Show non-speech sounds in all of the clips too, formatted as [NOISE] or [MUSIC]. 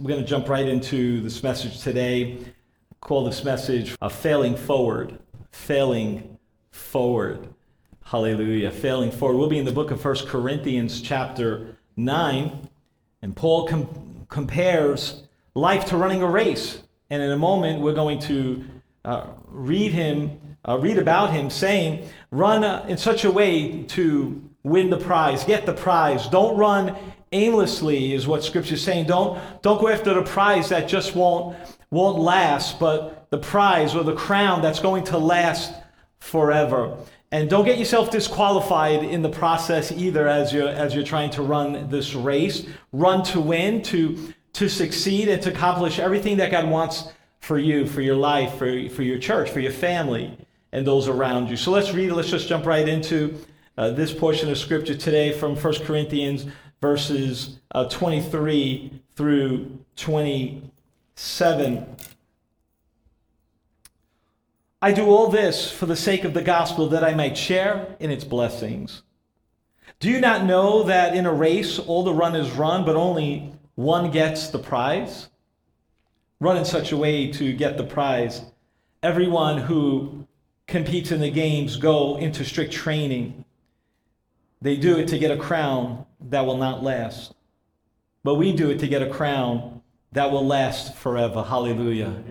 we're going to jump right into this message today. Call this message a failing forward. Failing forward. Hallelujah. Failing forward. We'll be in the book of First Corinthians, chapter 9, and Paul com- compares life to running a race. And in a moment, we're going to uh, read him, uh, read about him saying, run uh, in such a way to win the prize, get the prize. Don't run aimlessly, is what Scripture is saying. Don't, don't go after the prize that just won't, won't last, but the prize or the crown that's going to last forever. And don't get yourself disqualified in the process either as you're, as you're trying to run this race. Run to win, to, to succeed, and to accomplish everything that God wants for you, for your life, for, for your church, for your family, and those around you. So let's read, let's just jump right into uh, this portion of Scripture today from 1 Corinthians verses uh, 23 through 27. I do all this for the sake of the gospel that I might share in its blessings. Do you not know that in a race all the runners run, but only one gets the prize? Run in such a way to get the prize. Everyone who competes in the games go into strict training. They do it to get a crown that will not last. But we do it to get a crown that will last forever. Hallelujah.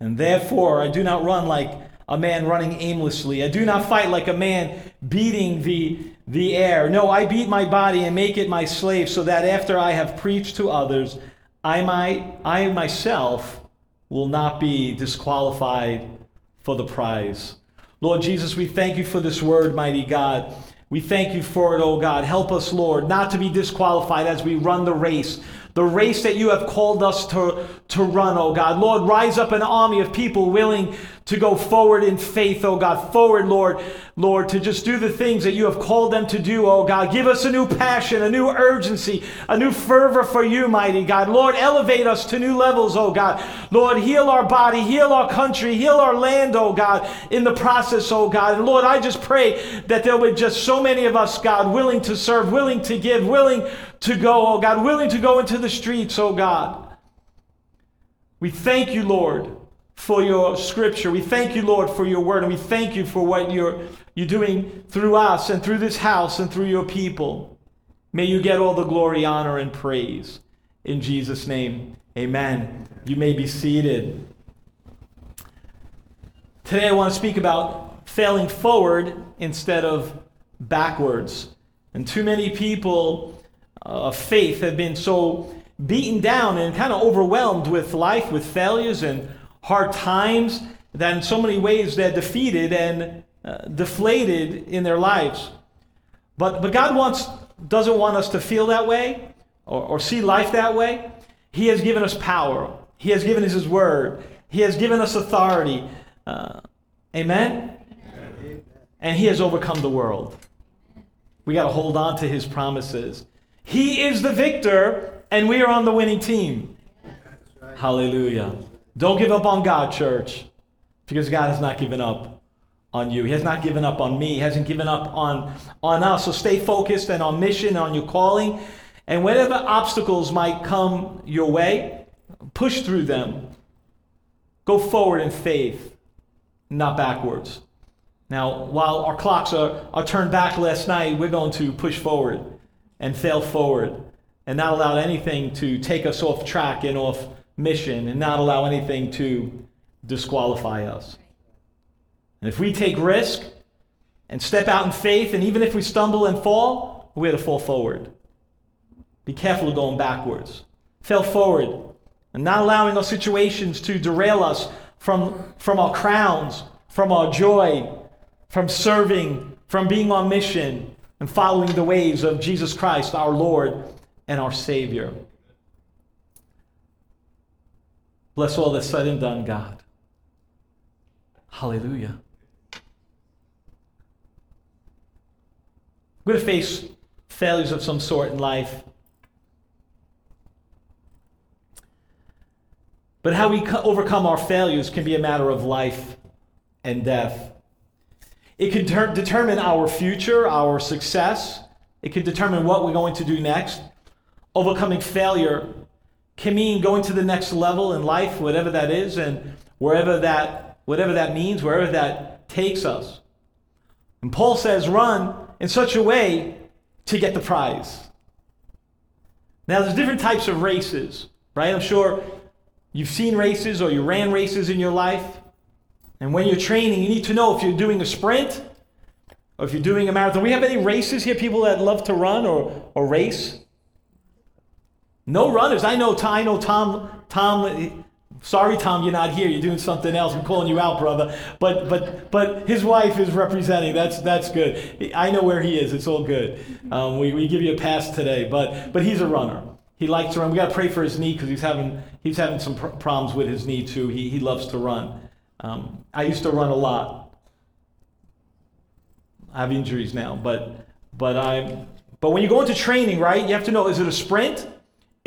And therefore, I do not run like a man running aimlessly. I do not fight like a man beating the, the air. No, I beat my body and make it my slave so that after I have preached to others, I, might, I myself will not be disqualified for the prize. Lord Jesus, we thank you for this word, mighty God. We thank you for it, oh God. Help us, Lord, not to be disqualified as we run the race the race that you have called us to, to run, oh God. Lord, rise up an army of people willing to go forward in faith, oh God. Forward, Lord, Lord, to just do the things that you have called them to do, oh God. Give us a new passion, a new urgency, a new fervor for you, mighty God. Lord, elevate us to new levels, oh God. Lord, heal our body, heal our country, heal our land, oh God, in the process, oh God. And Lord, I just pray that there would just so many of us, God, willing to serve, willing to give, willing to go, oh God, willing to go into the streets, oh God. We thank you, Lord, for your scripture. We thank you, Lord, for your word. And we thank you for what you're, you're doing through us and through this house and through your people. May you get all the glory, honor, and praise. In Jesus' name, amen. You may be seated. Today I want to speak about failing forward instead of backwards. And too many people uh, of faith have been so beaten down and kind of overwhelmed with life, with failures and hard times, that in so many ways they're defeated and uh, deflated in their lives. But, but God wants, doesn't want us to feel that way or, or see life that way. He has given us power, He has given us His word, He has given us authority. Uh, amen? And He has overcome the world. We got to hold on to His promises. He is the victor, and we are on the winning team. Hallelujah. Don't give up on God, church, because God has not given up on you. He has not given up on me. He hasn't given up on, on us. So stay focused and on mission, on your calling. And whatever obstacles might come your way, push through them. Go forward in faith, not backwards. Now, while our clocks are, are turned back last night, we're going to push forward and fail forward and not allow anything to take us off track and off mission and not allow anything to disqualify us. And if we take risk and step out in faith, and even if we stumble and fall, we're to fall forward. Be careful of going backwards. Fail forward and not allowing our situations to derail us from, from our crowns, from our joy, from serving, from being on mission, and following the ways of Jesus Christ, our Lord and our Savior. Bless all that's said and done, God. Hallelujah. We're going to face failures of some sort in life. But how we overcome our failures can be a matter of life and death. It can ter- determine our future, our success. It can determine what we're going to do next. Overcoming failure can mean going to the next level in life, whatever that is, and wherever that, whatever that means, wherever that takes us. And Paul says, run in such a way to get the prize. Now, there's different types of races, right? I'm sure you've seen races or you ran races in your life. And when you're training, you need to know if you're doing a sprint or if you're doing a marathon. We have any races here, people that love to run or, or race? No runners. I know, I know Tom, Tom, sorry, Tom, you're not here. You're doing something else. I'm calling you out, brother. But, but, but his wife is representing. That's, that's good. I know where he is. It's all good. Um, we, we give you a pass today. But, but he's a runner. He likes to run. We got to pray for his knee because he's having, he's having some pr- problems with his knee too. He, he loves to run. Um, I used to run a lot. I have injuries now, but but I'm, but when you go into training, right, you have to know is it a sprint?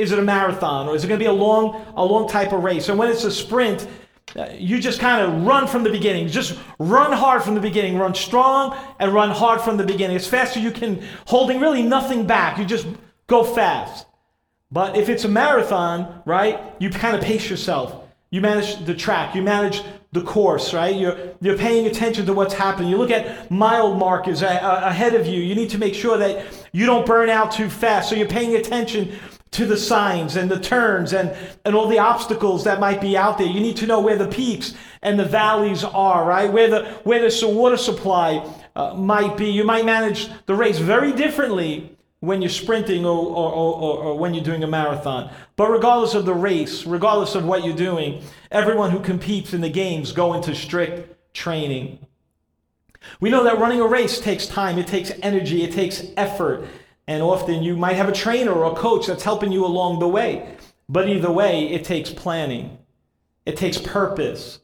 Is it a marathon? Or is it going to be a long a long type of race? And when it's a sprint, uh, you just kind of run from the beginning. Just run hard from the beginning. Run strong and run hard from the beginning. As fast as you can, holding really nothing back. You just go fast. But if it's a marathon, right, you kind of pace yourself. You manage the track. You manage the course, right? You're, you're paying attention to what's happening. You look at mile markers ahead of you. You need to make sure that you don't burn out too fast. So you're paying attention to the signs and the turns and, and all the obstacles that might be out there. You need to know where the peaks and the valleys are, right? Where the, where the water supply uh, might be. You might manage the race very differently when you're sprinting or, or, or, or, when you're doing a marathon. But regardless of the race, regardless of what you're doing, everyone who competes in the games go into strict training. We know that running a race takes time, it takes energy, it takes effort, and often you might have a trainer or a coach that's helping you along the way. But either way, it takes planning, it takes purpose.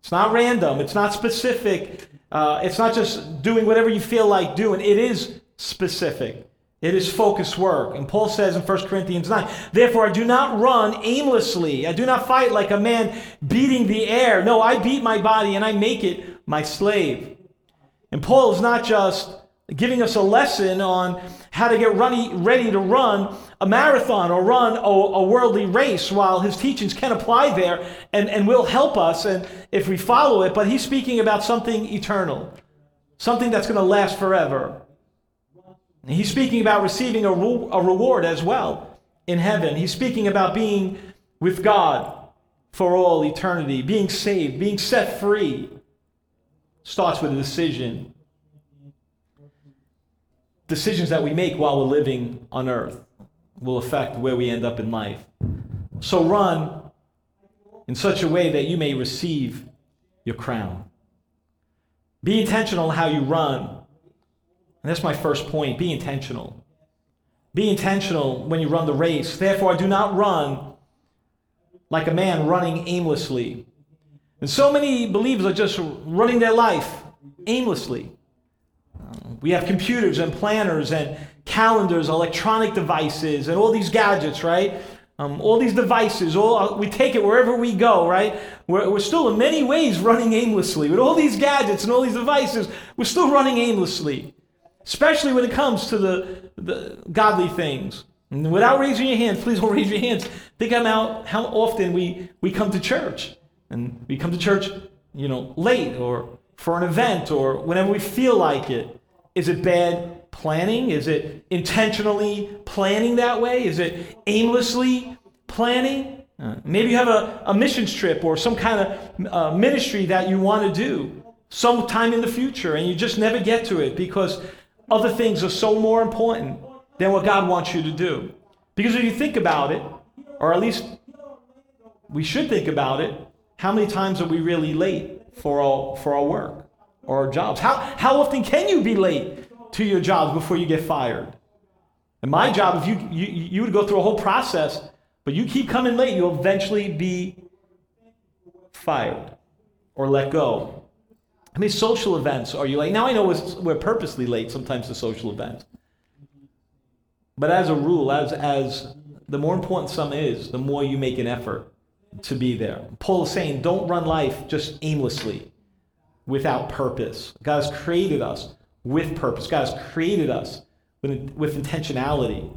It's not random, it's not specific, uh, it's not just doing whatever you feel like doing, it is specific. It is focused work. And Paul says in 1 Corinthians 9, Therefore I do not run aimlessly. I do not fight like a man beating the air. No, I beat my body and I make it my slave. And Paul is not just giving us a lesson on how to get ready to run a marathon or run a, a, worldly race while his teachings can apply there and, and will help us and if we follow it, but he's speaking about something eternal, something that's going to last forever. He's speaking about receiving a, re- a reward as well in heaven. He's speaking about being with God for all eternity, being saved, being set free. Starts with a decision. Decisions that we make while we're living on earth will affect where we end up in life. So run in such a way that you may receive your crown. Be intentional in how you run and that's my first point. Be intentional. Be intentional when you run the race. Therefore, I do not run like a man running aimlessly. And so many believers are just running their life aimlessly. We have computers and planners and calendars, electronic devices, and all these gadgets, right? Um, all these devices, all, we take it wherever we go, right? We're, we're still in many ways running aimlessly. With all these gadgets and all these devices, we're still running aimlessly especially when it comes to the, the godly things. And without raising your hands, please don't raise your hands. Think about how often we, we come to church. And we come to church, you know, late or for an event or whenever we feel like it. Is it bad planning? Is it intentionally planning that way? Is it aimlessly planning? Uh, maybe you have a, a missions trip or some kind of uh, ministry that you want to do sometime in the future and you just never get to it because other things are so more important than what God wants you to do. Because if you think about it, or at least we should think about it, how many times are we really late for our, for our work or our jobs? How, how often can you be late to your jobs before you get fired? And my job, if you, you, you would go through a whole process, but you keep coming late, you'll eventually be fired or let go. How many social events are you late? Now I know we're purposely late sometimes to social events. But as a rule, as, as the more important some is, the more you make an effort to be there. Paul is saying, don't run life just aimlessly without purpose. God has created us with purpose. God has created us with, with intentionality.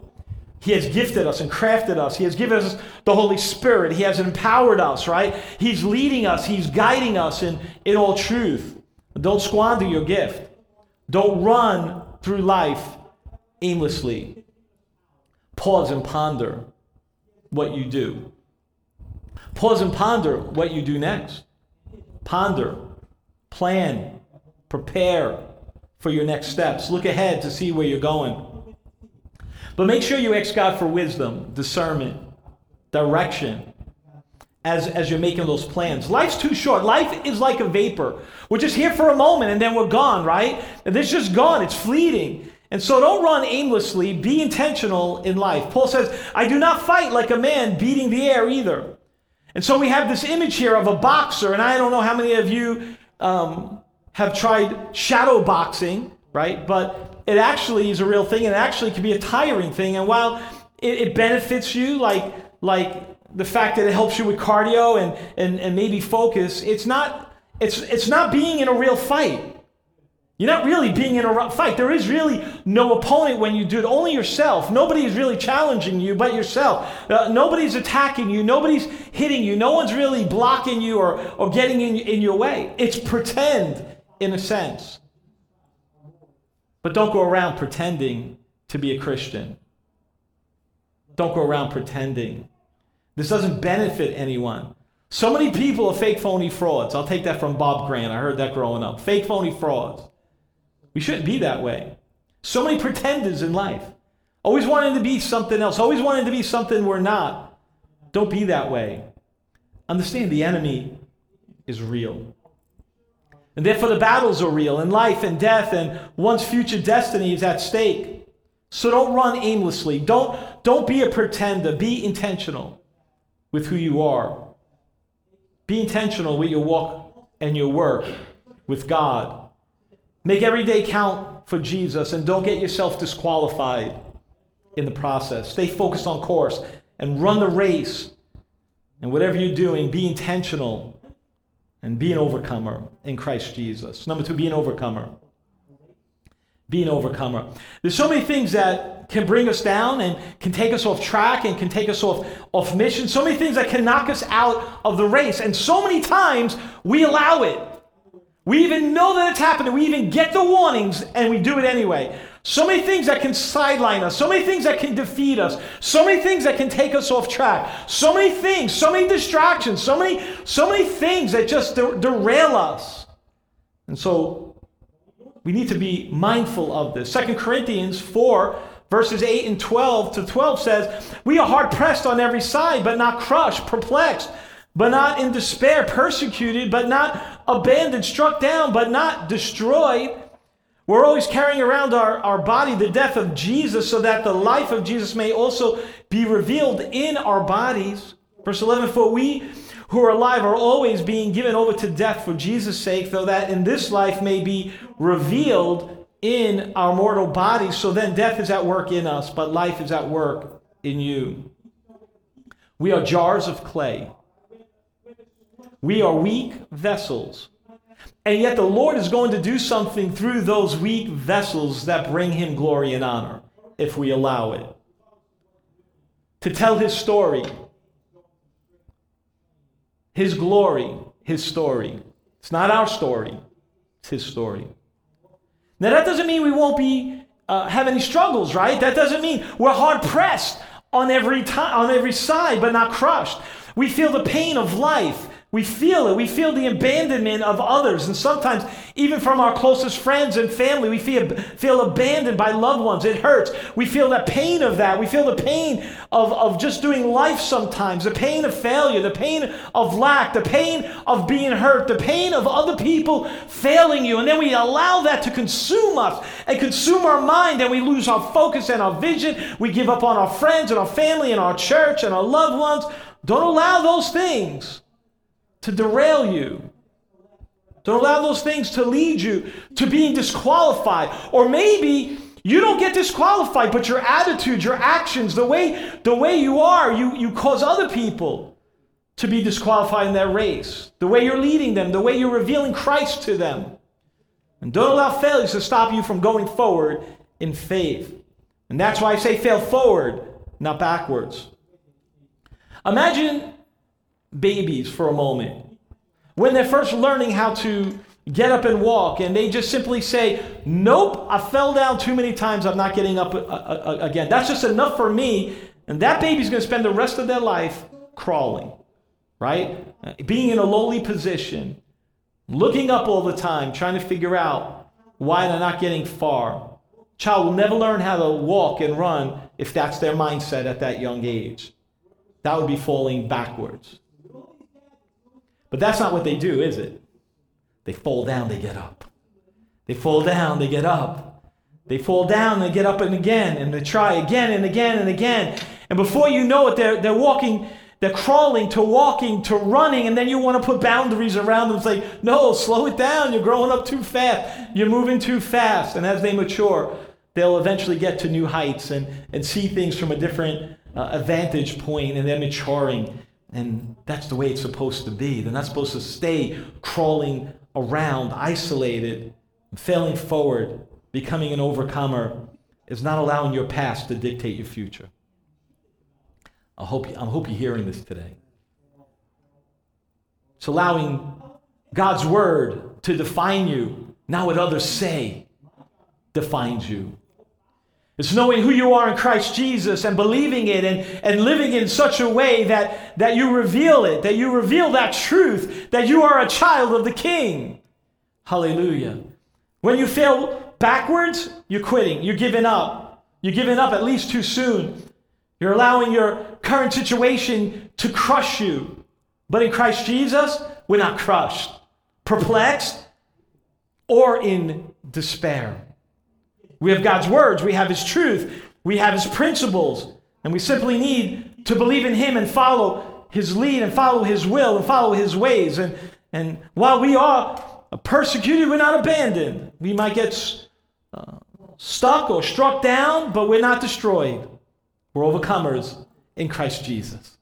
He has gifted us and crafted us. He has given us the Holy Spirit. He has empowered us, right? He's leading us. He's guiding us in, in all truth. Don't squander your gift. Don't run through life aimlessly. Pause and ponder what you do. Pause and ponder what you do next. Ponder, plan, prepare for your next steps. Look ahead to see where you're going. But make sure you ask God for wisdom, discernment, direction as, as you're making those plans. Life's too short. Life is like a vapor. We're just here for a moment and then we're gone, right? And it's just gone. It's fleeting. And so don't run aimlessly. Be intentional in life. Paul says, I do not fight like a man beating the air either. And so we have this image here of a boxer, and I don't know how many of you um, have tried shadow boxing, right? But it actually is a real thing and it actually can be a tiring thing. And while it, it benefits you, like, like the fact that it helps you with cardio and, and, and maybe focus, it's not, it's, it's not being in a real fight. You're not really being in a fight. There is really no opponent when you do it. Only yourself. Nobody is really challenging you but yourself. Uh, nobody's attacking you. Nobody's hitting you. No one's really blocking you or, or getting in, in your way. It's pretend in a sense. But don't go around pretending to be a Christian. Don't go around pretending. This doesn't benefit anyone. So many people are fake, phony frauds. I'll take that from Bob Grant. I heard that growing up. Fake, phony frauds. We shouldn't be that way. So many pretenders in life. Always wanting to be something else. Always wanting to be something we're not. Don't be that way. Understand the enemy is real. And therefore, the battles are real, and life and death and one's future destiny is at stake. So don't run aimlessly. Don't, don't be a pretender. Be intentional with who you are. Be intentional with your walk and your work with God. Make every day count for Jesus and don't get yourself disqualified in the process. Stay focused on course and run the race. And whatever you're doing, be intentional and be an overcomer in Christ Jesus. Number two, be an overcomer. Be an overcomer. There's so many things that can bring us down and can take us off track and can take us off, off mission. So many things that can knock us out of the race. And so many times we allow it. We even know that it's happening. We even get the warnings and we do it anyway. So many things that can sideline us, so many things that can defeat us, so many things that can take us off track, so many things, so many distractions, so many, so many things that just der- derail us. And so we need to be mindful of this. Second Corinthians 4, verses 8 and 12 to 12 says, We are hard pressed on every side, but not crushed, perplexed, but not in despair, persecuted, but not abandoned, struck down, but not destroyed we're always carrying around our, our body the death of Jesus so that the life of Jesus may also be revealed in our bodies. Verse 11 For we who are alive are always being given over to death for Jesus' sake, though that in this life may be revealed in our mortal bodies. So then death is at work in us, but life is at work in you. We are jars of clay. We are weak vessels and yet the Lord is going to do something through those weak vessels that bring him glory and honor if we allow it. To tell his story, his glory, his story. It's not our story, it's his story. Now, that doesn't mean we won't be uh, have any struggles, right? That doesn't mean we're hard pressed on every time, on every side, but not crushed. We feel the pain of life we feel it. We feel the abandonment of others. And sometimes, even from our closest friends and family, we feel, feel abandoned by loved ones. It hurts. We feel the pain of that. We feel the pain of, of just doing life sometimes, the pain of failure, the pain of lack, the pain of being hurt, the pain of other people failing you. And then we allow that to consume us and consume our mind, and we lose our focus and our vision. We give up on our friends and our family and our church and our loved ones. Don't allow those things to derail you. Don't allow those things to lead you to being disqualified. Or maybe you don't get disqualified, but your attitude, your actions, the way, the way you are, you, you cause other people to be disqualified in that race. The way you're leading them, the way you're revealing Christ to them. And don't allow failures to stop you from going forward in faith. And that's why I say fail forward, not backwards. Imagine babies for a moment. When they're first learning how to get up and walk, and they just simply say, Nope, I fell down too many times, I'm not getting up uh, uh, uh, again. That's just enough for me. And that baby's going to spend the rest of their life crawling, right? Being in a lowly position, looking up all the time, trying to figure out why they're not getting far. Child will never learn how to walk and run if that's their mindset at that young age. That would be falling backwards. But that's not what they do, is it? They fall down, they get up. They fall down, they get up. They fall down, they get up and again, and they try again and again and again. And before you know it, they're, they're walking, they're crawling to walking to running, and then you want to put boundaries around them. Say, no, slow it down. You're growing up too fast. You're moving too fast. And as they mature, they'll eventually get to new heights and, and see things from a different uh, vantage point, and they're maturing. And that's the way it's supposed to be. They're not supposed to stay crawling around, isolated, failing forward, becoming an overcomer. Is not allowing your past to dictate your future. I hope, I hope you're hearing this today. It's allowing God's word to define you, not what others say defines you. It's knowing who you are in Christ Jesus and believing it and, and living in such a way that, that you reveal it, that you reveal that truth, that you are a child of the King. Hallelujah. When you fail backwards, you're quitting, you're giving up. You're giving up at least too soon. You're allowing your current situation to crush you. But in Christ Jesus, we're not crushed, perplexed, or in despair. We have God's words, we have His truth, we have His principles, and we simply need to believe in Him and follow His lead and follow His will and follow His ways. And, and while we are persecuted, we're not abandoned. We might get uh, stuck or struck down, but we're not destroyed. We're overcomers in Christ Jesus.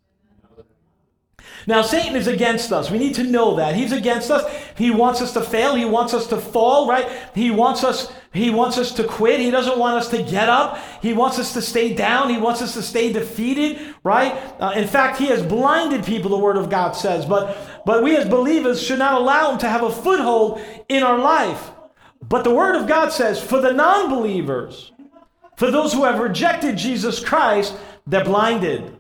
Now, Satan is against us. We need to know that. He's against us. He wants us to fail. He wants us to fall, right? He wants us, he wants us to quit. He doesn't want us to get up. He wants us to stay down. He wants us to stay defeated, right? Uh, in fact, he has blinded people, the Word of God says. But, but we as believers should not allow him to have a foothold in our life. But the Word of God says, for the non believers, for those who have rejected Jesus Christ, they're blinded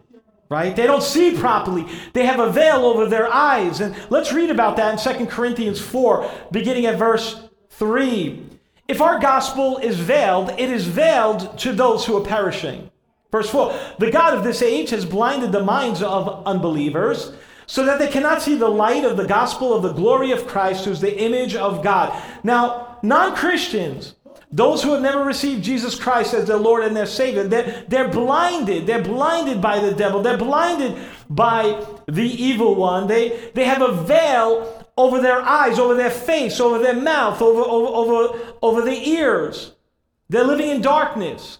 right? They don't see properly. They have a veil over their eyes. And let's read about that in 2 Corinthians 4, beginning at verse 3. If our gospel is veiled, it is veiled to those who are perishing. Verse 4 The God of this age has blinded the minds of unbelievers so that they cannot see the light of the gospel of the glory of Christ, who's the image of God. Now, non Christians, those who have never received Jesus Christ as their Lord and their Savior, they're, they're blinded. They're blinded by the devil. They're blinded by the evil one. They, they have a veil over their eyes, over their face, over their mouth, over, over, over, over the ears. They're living in darkness.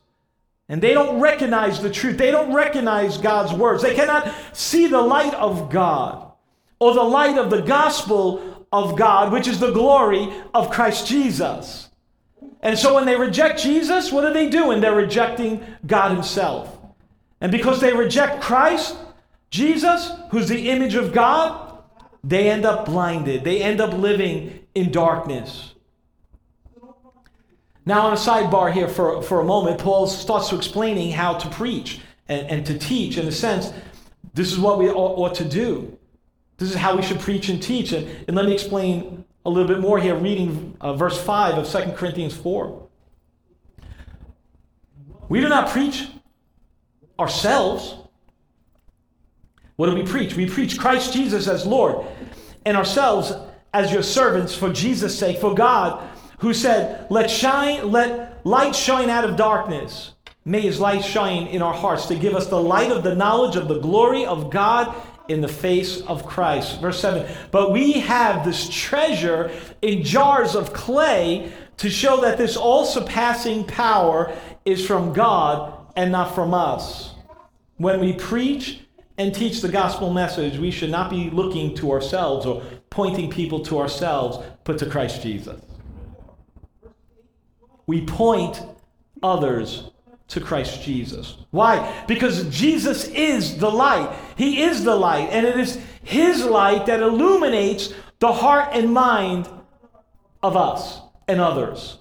And they don't recognize the truth. They don't recognize God's words. They cannot see the light of God or the light of the gospel of God, which is the glory of Christ Jesus. And so when they reject Jesus, what are they doing? They're rejecting God Himself. And because they reject Christ, Jesus, who's the image of God, they end up blinded. They end up living in darkness. Now, on a sidebar here for, for a moment, Paul starts to explaining how to preach and, and to teach. In a sense, this is what we ought, ought to do. This is how we should preach and teach. And, and let me explain a little bit more here, reading uh, verse 5 of 2 Corinthians 4. We do not preach ourselves. What do we preach? We preach Christ Jesus as Lord and ourselves as your servants for Jesus' sake, for God, who said, Let shine, let light shine out of darkness. May his light shine in our hearts to give us the light of the knowledge of the glory of God in the face of Christ. Verse 7 But we have this treasure in jars of clay to show that this all surpassing power is from God and not from us. When we preach and teach the gospel message, we should not be looking to ourselves or pointing people to ourselves, but to Christ Jesus. We point others to Christ Jesus. Why? Because Jesus is the light. He is the light, and it is His light that illuminates the heart and mind of us and others.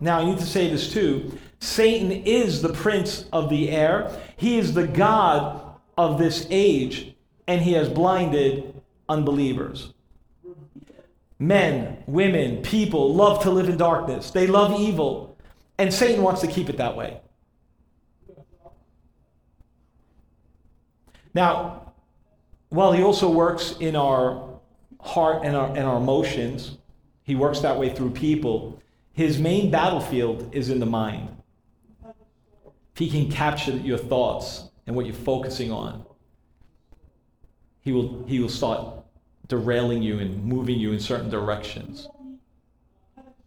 Now, I need to say this too. Satan is the prince of the air, he is the God of this age, and he has blinded unbelievers. Men, women, people love to live in darkness, they love evil, and Satan wants to keep it that way. Now, while he also works in our heart and our, and our emotions, he works that way through people. His main battlefield is in the mind. If he can capture your thoughts and what you're focusing on, he will, he will start derailing you and moving you in certain directions.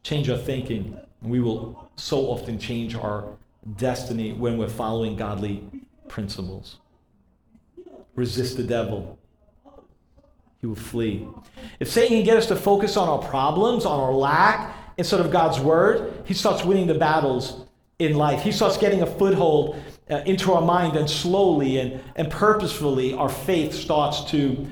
Change our thinking. We will so often change our destiny when we're following godly principles resist the devil. He will flee. If Satan can get us to focus on our problems, on our lack, instead of God's word, he starts winning the battles in life. He starts getting a foothold uh, into our mind, and slowly and, and purposefully, our faith starts to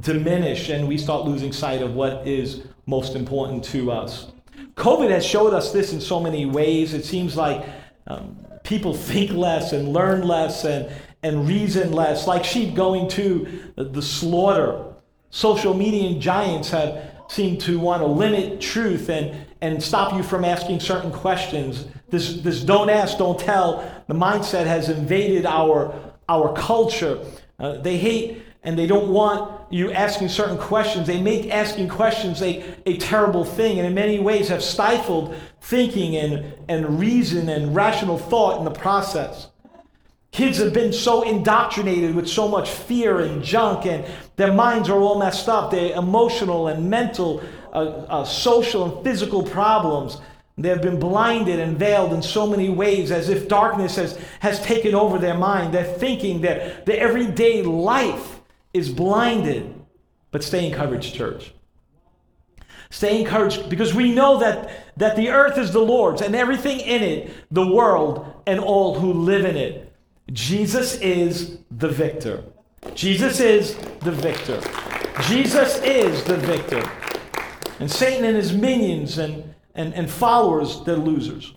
diminish and we start losing sight of what is most important to us. COVID has showed us this in so many ways. It seems like um, people [LAUGHS] think less and learn less and, and reason less, like sheep going to the slaughter. Social media giants have seemed to want to limit truth and, and stop you from asking certain questions. This, this don't ask, don't tell, the mindset has invaded our, our culture. Uh, they hate and they don't want you asking certain questions. They make asking questions a, a terrible thing, and in many ways have stifled thinking and, and reason and rational thought in the process. Kids have been so indoctrinated with so much fear and junk, and their minds are all messed up. Their emotional and mental, uh, uh, social and physical problems. They have been blinded and veiled in so many ways as if darkness has, has taken over their mind. They're thinking that their everyday life is blinded. But stay encouraged, church. Stay encouraged because we know that, that the earth is the Lord's and everything in it, the world and all who live in it. Jesus is the victor. Jesus is the victor. Jesus is the victor. And Satan and his minions and, and, and followers, they're losers.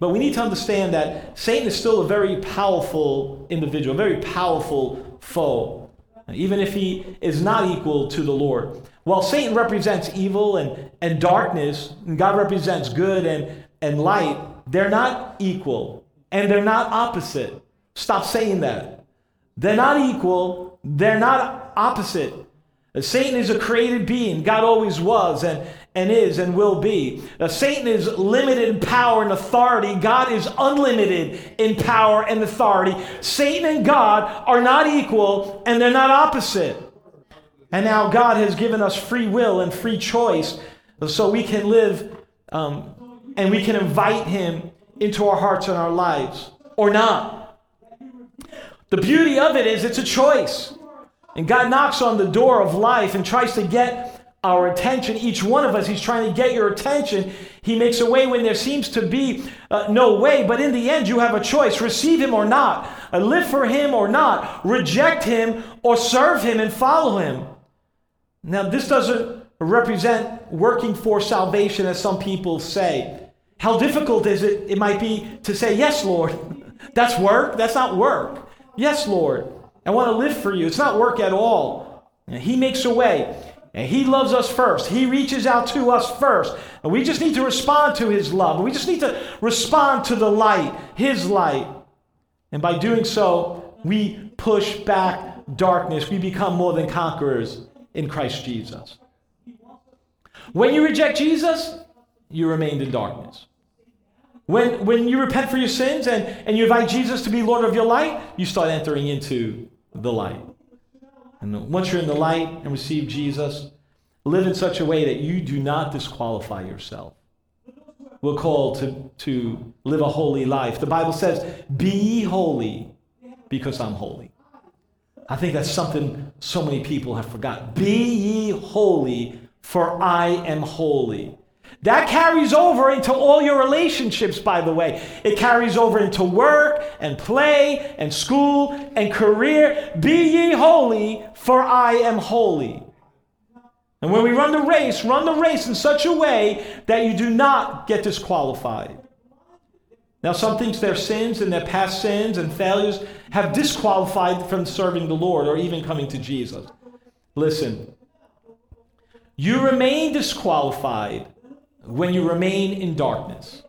But we need to understand that Satan is still a very powerful individual, a very powerful foe, even if he is not equal to the Lord. While Satan represents evil and, and darkness, and God represents good and, and light, they're not equal and they're not opposite. Stop saying that. They're not equal, they're not opposite. Uh, Satan is a created being. God always was and, and is and will be. Now, Satan is limited in power and authority. God is unlimited in power and authority. Satan and God are not equal and they're not opposite. And now God has given us free will and free choice uh, so we can live um, and we can invite Him into our hearts and our lives or not. The beauty of it is it's a choice. And God knocks on the door of life and tries to get our attention. Each one of us, He's trying to get your attention. He makes a way when there seems to be uh, no way, but in the end, you have a choice receive Him or not, uh, live for Him or not, reject Him or serve Him and follow Him. Now, this doesn't represent working for salvation as some people say. How difficult is it? It might be to say, Yes, Lord. [LAUGHS] That's work. That's not work. Yes, Lord, I want to live for you. It's not work at all. And he makes a way. And he loves us first. He reaches out to us first. And we just need to respond to his love. We just need to respond to the light, his light. And by doing so, we push back darkness. We become more than conquerors in Christ Jesus. When you reject Jesus, you remained in darkness. When, when you repent for your sins and, and you invite Jesus to be Lord of your life, you start entering into the light. And once you're in the light and receive Jesus, live in such a way that you do not disqualify yourself. We're called to, to live a holy life. The Bible says, Be holy because I'm holy. I think that's something so many people have forgotten. Be ye holy, for I am holy. That carries over into all your relationships, by the way. It carries over into work and play and school and career. Be ye holy, for I am holy. And when we run the race, run the race in such a way that you do not get disqualified. Now, some think their sins and their past sins and failures have disqualified from serving the Lord or even coming to Jesus. Listen, you remain disqualified when you remain in darkness.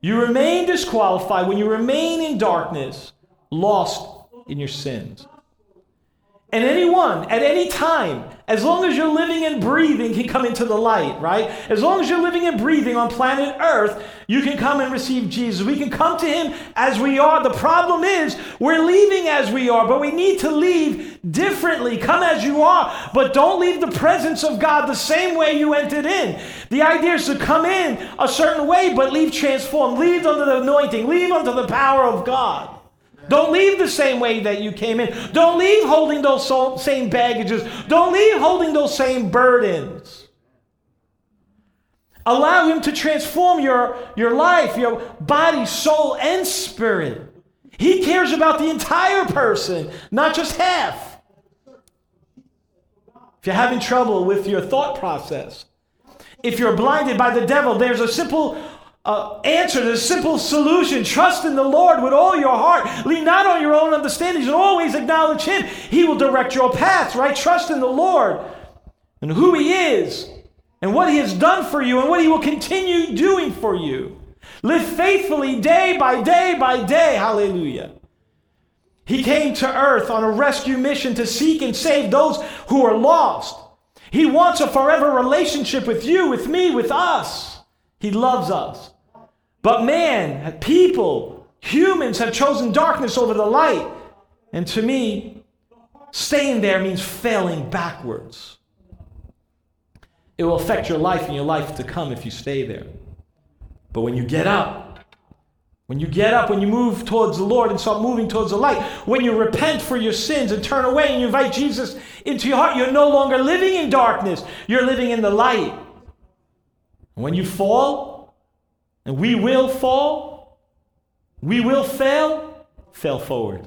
You remain disqualified when you remain in darkness, lost in your sins. And anyone, at any time, as long as you're living and breathing, can come into the light, right? As long as you're living and breathing on planet Earth, you can come and receive Jesus. We can come to Him as we are. The problem is, we're leaving as we are, but we need to leave differently. Come as you are, but don't leave the presence of God the same way you entered in. The idea is to come in a certain way, but leave transformed. Leave under the anointing, leave under the power of God. Don't leave the same way that you came in. Don't leave holding those same baggages. Don't leave holding those same burdens. Allow Him to transform your, your life, your body, soul, and spirit. He cares about the entire person, not just half. If you're having trouble with your thought process, if you're blinded by the devil, there's a simple uh, answer, the simple solution. Trust in the Lord with all your heart. Lean not on your own understandings and always acknowledge Him. He will direct your paths, right? Trust in the Lord and who He is and what He has done for you and what He will continue doing for you. Live faithfully day by day by day. Hallelujah. He came to earth on a rescue mission to seek and save those who are lost. He wants a forever relationship with you, with me, with us. He loves us. But man, people, humans have chosen darkness over the light. And to me, staying there means failing backwards. It will affect your life and your life to come if you stay there. But when you get up, when you get up, when you move towards the Lord and start moving towards the light, when you repent for your sins and turn away and you invite Jesus into your heart, you're no longer living in darkness. You're living in the light. When you fall, and we will fall. We will fail. Fail forward.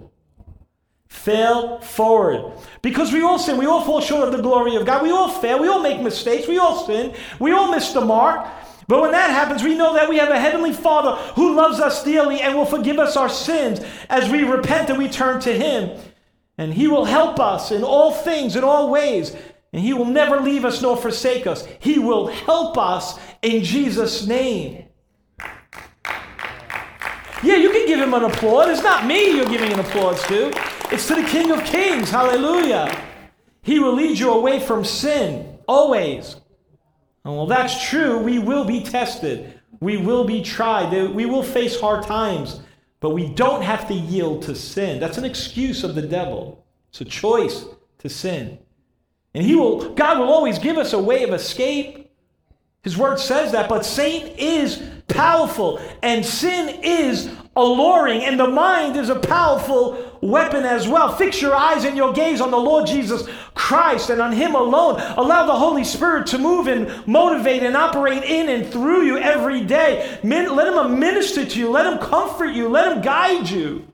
Fail forward. Because we all sin. We all fall short of the glory of God. We all fail. We all make mistakes. We all sin. We all miss the mark. But when that happens, we know that we have a heavenly Father who loves us dearly and will forgive us our sins as we repent and we turn to Him. And He will help us in all things, in all ways. And He will never leave us nor forsake us. He will help us in Jesus' name. Yeah, you can give him an applause. It's not me you're giving an applause to, it's to the King of Kings. Hallelujah. He will lead you away from sin, always. And well, that's true. We will be tested, we will be tried, we will face hard times, but we don't have to yield to sin. That's an excuse of the devil. It's a choice to sin. And he will, God will always give us a way of escape. His word says that, but Satan is powerful, and sin is alluring, and the mind is a powerful weapon as well. Fix your eyes and your gaze on the Lord Jesus Christ and on Him alone. Allow the Holy Spirit to move and motivate and operate in and through you every day. let Him minister to you, let Him comfort you, let Him guide you.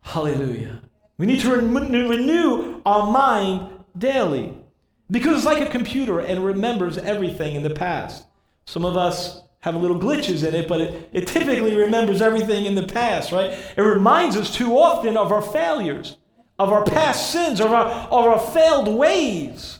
Hallelujah. We need to renew our mind daily because it's like a computer and remembers everything in the past. Some of us have little glitches in it, but it, it typically remembers everything in the past, right? It reminds us too often of our failures, of our past sins, of our, of our failed ways.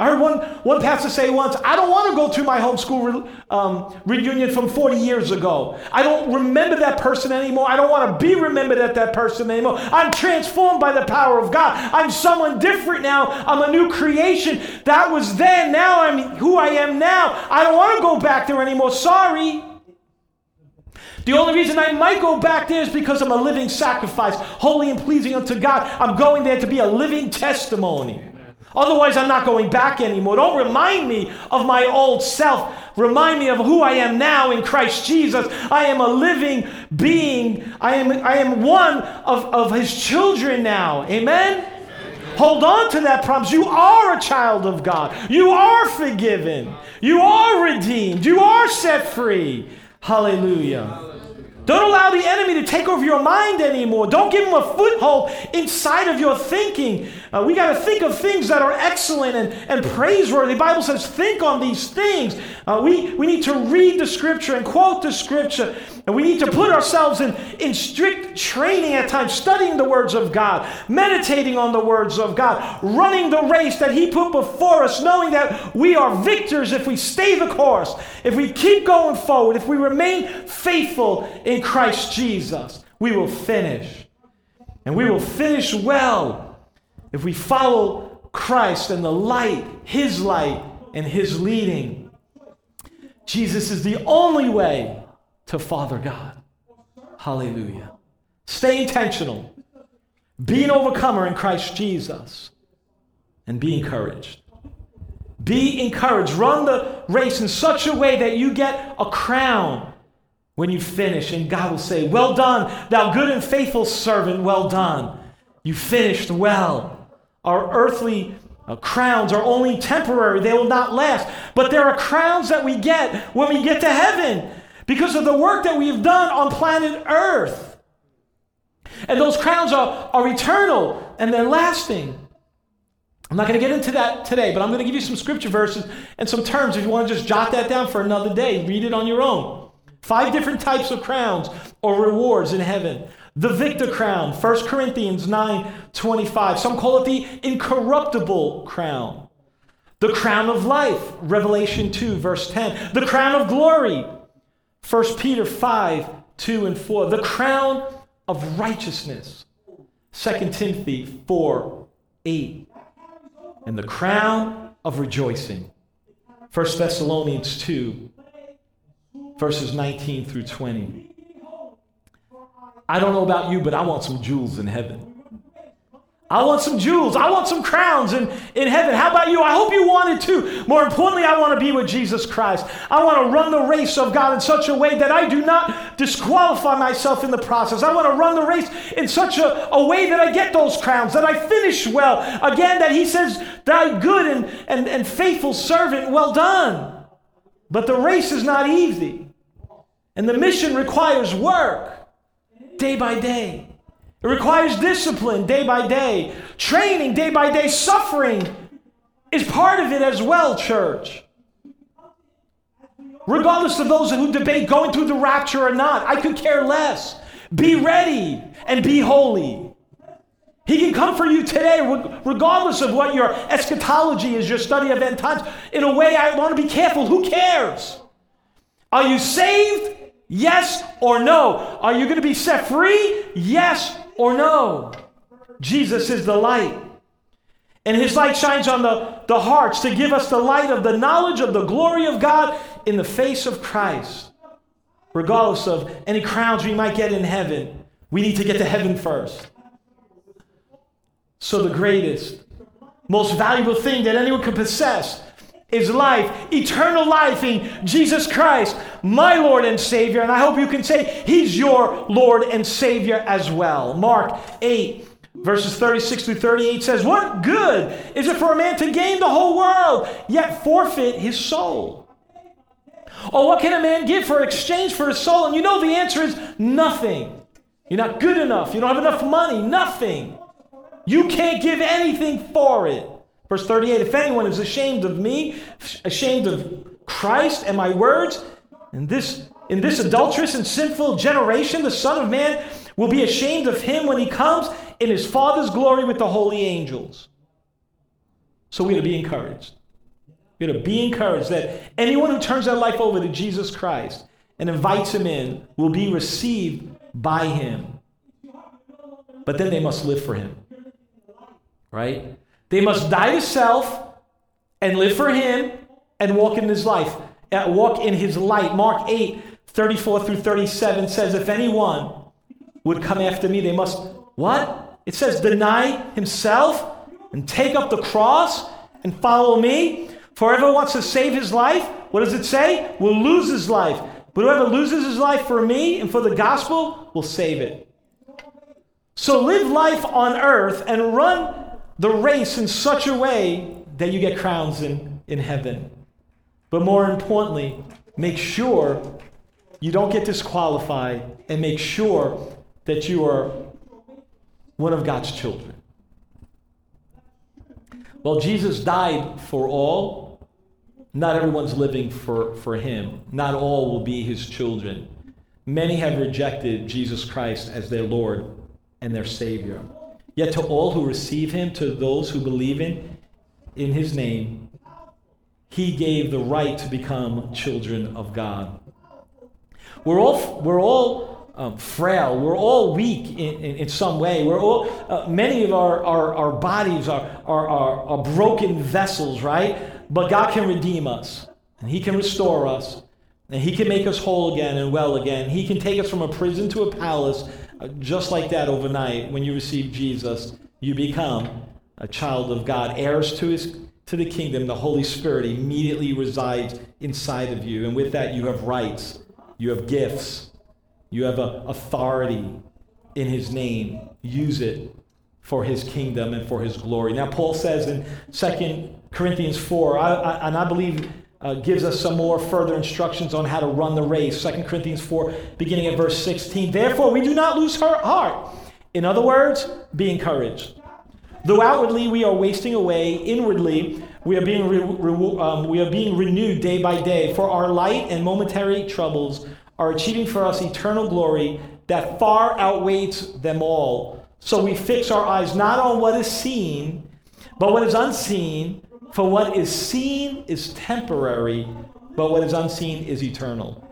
I heard one, one pastor say once, I don't want to go to my homeschool re, um, reunion from 40 years ago. I don't remember that person anymore. I don't want to be remembered at that person anymore. I'm transformed by the power of God. I'm someone different now. I'm a new creation. That was then. Now I'm who I am now. I don't want to go back there anymore. Sorry. The only reason I might go back there is because I'm a living sacrifice, holy and pleasing unto God. I'm going there to be a living testimony. Otherwise, I'm not going back anymore. Don't remind me of my old self. Remind me of who I am now in Christ Jesus. I am a living being. I am, I am one of, of his children now. Amen? Hold on to that promise. You are a child of God. You are forgiven. You are redeemed. You are set free. Hallelujah. Don't allow the enemy to take over your mind anymore. Don't give him a foothold inside of your thinking. Uh, we got to think of things that are excellent and, and praiseworthy. The Bible says, think on these things. Uh, we, we need to read the scripture and quote the scripture. And we need to put ourselves in, in strict training at times, studying the words of God, meditating on the words of God, running the race that He put before us, knowing that we are victors if we stay the course, if we keep going forward, if we remain faithful in Christ Jesus. We will finish. And we will finish well if we follow Christ and the light, His light, and His leading, Jesus is the only way to Father God. Hallelujah. Stay intentional. Be an overcomer in Christ Jesus. And be encouraged. Be encouraged. Run the race in such a way that you get a crown when you finish. And God will say, Well done, thou good and faithful servant. Well done. You finished well. Our earthly uh, crowns are only temporary, they will not last. But there are crowns that we get when we get to heaven because of the work that we have done on planet Earth. And those crowns are, are eternal and they're lasting. I'm not going to get into that today, but I'm going to give you some scripture verses and some terms if you want to just jot that down for another day. Read it on your own. Five different types of crowns or rewards in heaven. The victor crown, 1 Corinthians 9 25. Some call it the incorruptible crown. The crown of life, Revelation 2, verse 10. The crown of glory, 1 Peter 5 2 and 4. The crown of righteousness, 2 Timothy 4 8. And the crown of rejoicing, 1 Thessalonians 2, verses 19 through 20. I don't know about you, but I want some jewels in heaven. I want some jewels. I want some crowns in, in heaven. How about you? I hope you want it too. More importantly, I want to be with Jesus Christ. I want to run the race of God in such a way that I do not disqualify myself in the process. I want to run the race in such a, a way that I get those crowns, that I finish well. Again, that He says, Thy good and, and, and faithful servant, well done. But the race is not easy, and the mission requires work day by day. It requires discipline day by day, training day by day, suffering is part of it as well, church. Regardless of those who debate going through the rapture or not, I could care less. Be ready and be holy. He can come for you today, regardless of what your eschatology is, your study of end times. In a way, I want to be careful. Who cares? Are you saved? Yes or no? Are you going to be set free? Yes or no? Jesus is the light. And his light shines on the, the hearts to give us the light of the knowledge of the glory of God in the face of Christ. Regardless of any crowns we might get in heaven, we need to get to heaven first. So, the greatest, most valuable thing that anyone could possess is life, eternal life in Jesus Christ, my Lord and Savior. And I hope you can say He's your Lord and Savior as well. Mark 8, verses 36 through 38 says, What good is it for a man to gain the whole world, yet forfeit his soul? Or what can a man give for exchange for his soul? And you know the answer is nothing. You're not good enough. You don't have enough money. Nothing. You can't give anything for it. Verse 38 If anyone is ashamed of me, ashamed of Christ and my words, in this, in this adulterous and sinful generation, the Son of Man will be ashamed of him when he comes in his Father's glory with the holy angels. So we're to be encouraged. We're to be encouraged that anyone who turns their life over to Jesus Christ and invites him in will be received by him. But then they must live for him. Right? They must die to self and live for Him and walk in His life, uh, walk in His light. Mark 8, 34 through 37 says, If anyone would come after me, they must, what? It says, deny himself and take up the cross and follow me. For whoever wants to save his life, what does it say? Will lose his life. But whoever loses his life for me and for the gospel will save it. So live life on earth and run the race in such a way that you get crowns in, in heaven. But more importantly, make sure you don't get disqualified and make sure that you are one of God's children. Well, Jesus died for all. Not everyone's living for, for him. Not all will be his children. Many have rejected Jesus Christ as their Lord and their Savior. Yet to all who receive him, to those who believe in, in his name, he gave the right to become children of God. We're all, we're all um, frail. We're all weak in, in, in some way. We're all, uh, many of our, our, our bodies are, are, are, are broken vessels, right? But God can redeem us, and He can restore us, and He can make us whole again and well again. He can take us from a prison to a palace Uh, just like that overnight. When you receive Jesus, you become a child of God, heirs to His to the kingdom, the Holy Spirit immediately resides inside of you. And with that, you have rights, you have gifts, you have authority in His name. Use it for His kingdom and for His glory. Now, Paul says in 2 Corinthians 4, I, I, and I believe uh, gives us some more further instructions on how to run the race. 2 Corinthians 4, beginning at verse 16. Therefore, we do not lose heart. In other words, be encouraged. Though outwardly we are wasting away, inwardly we are being, re- re- um, we are being renewed day by day. For our light and momentary troubles are achieving for us eternal glory that far outweighs them all. So we fix our eyes not on what is seen, but what is unseen. For what is seen is temporary, but what is unseen is eternal.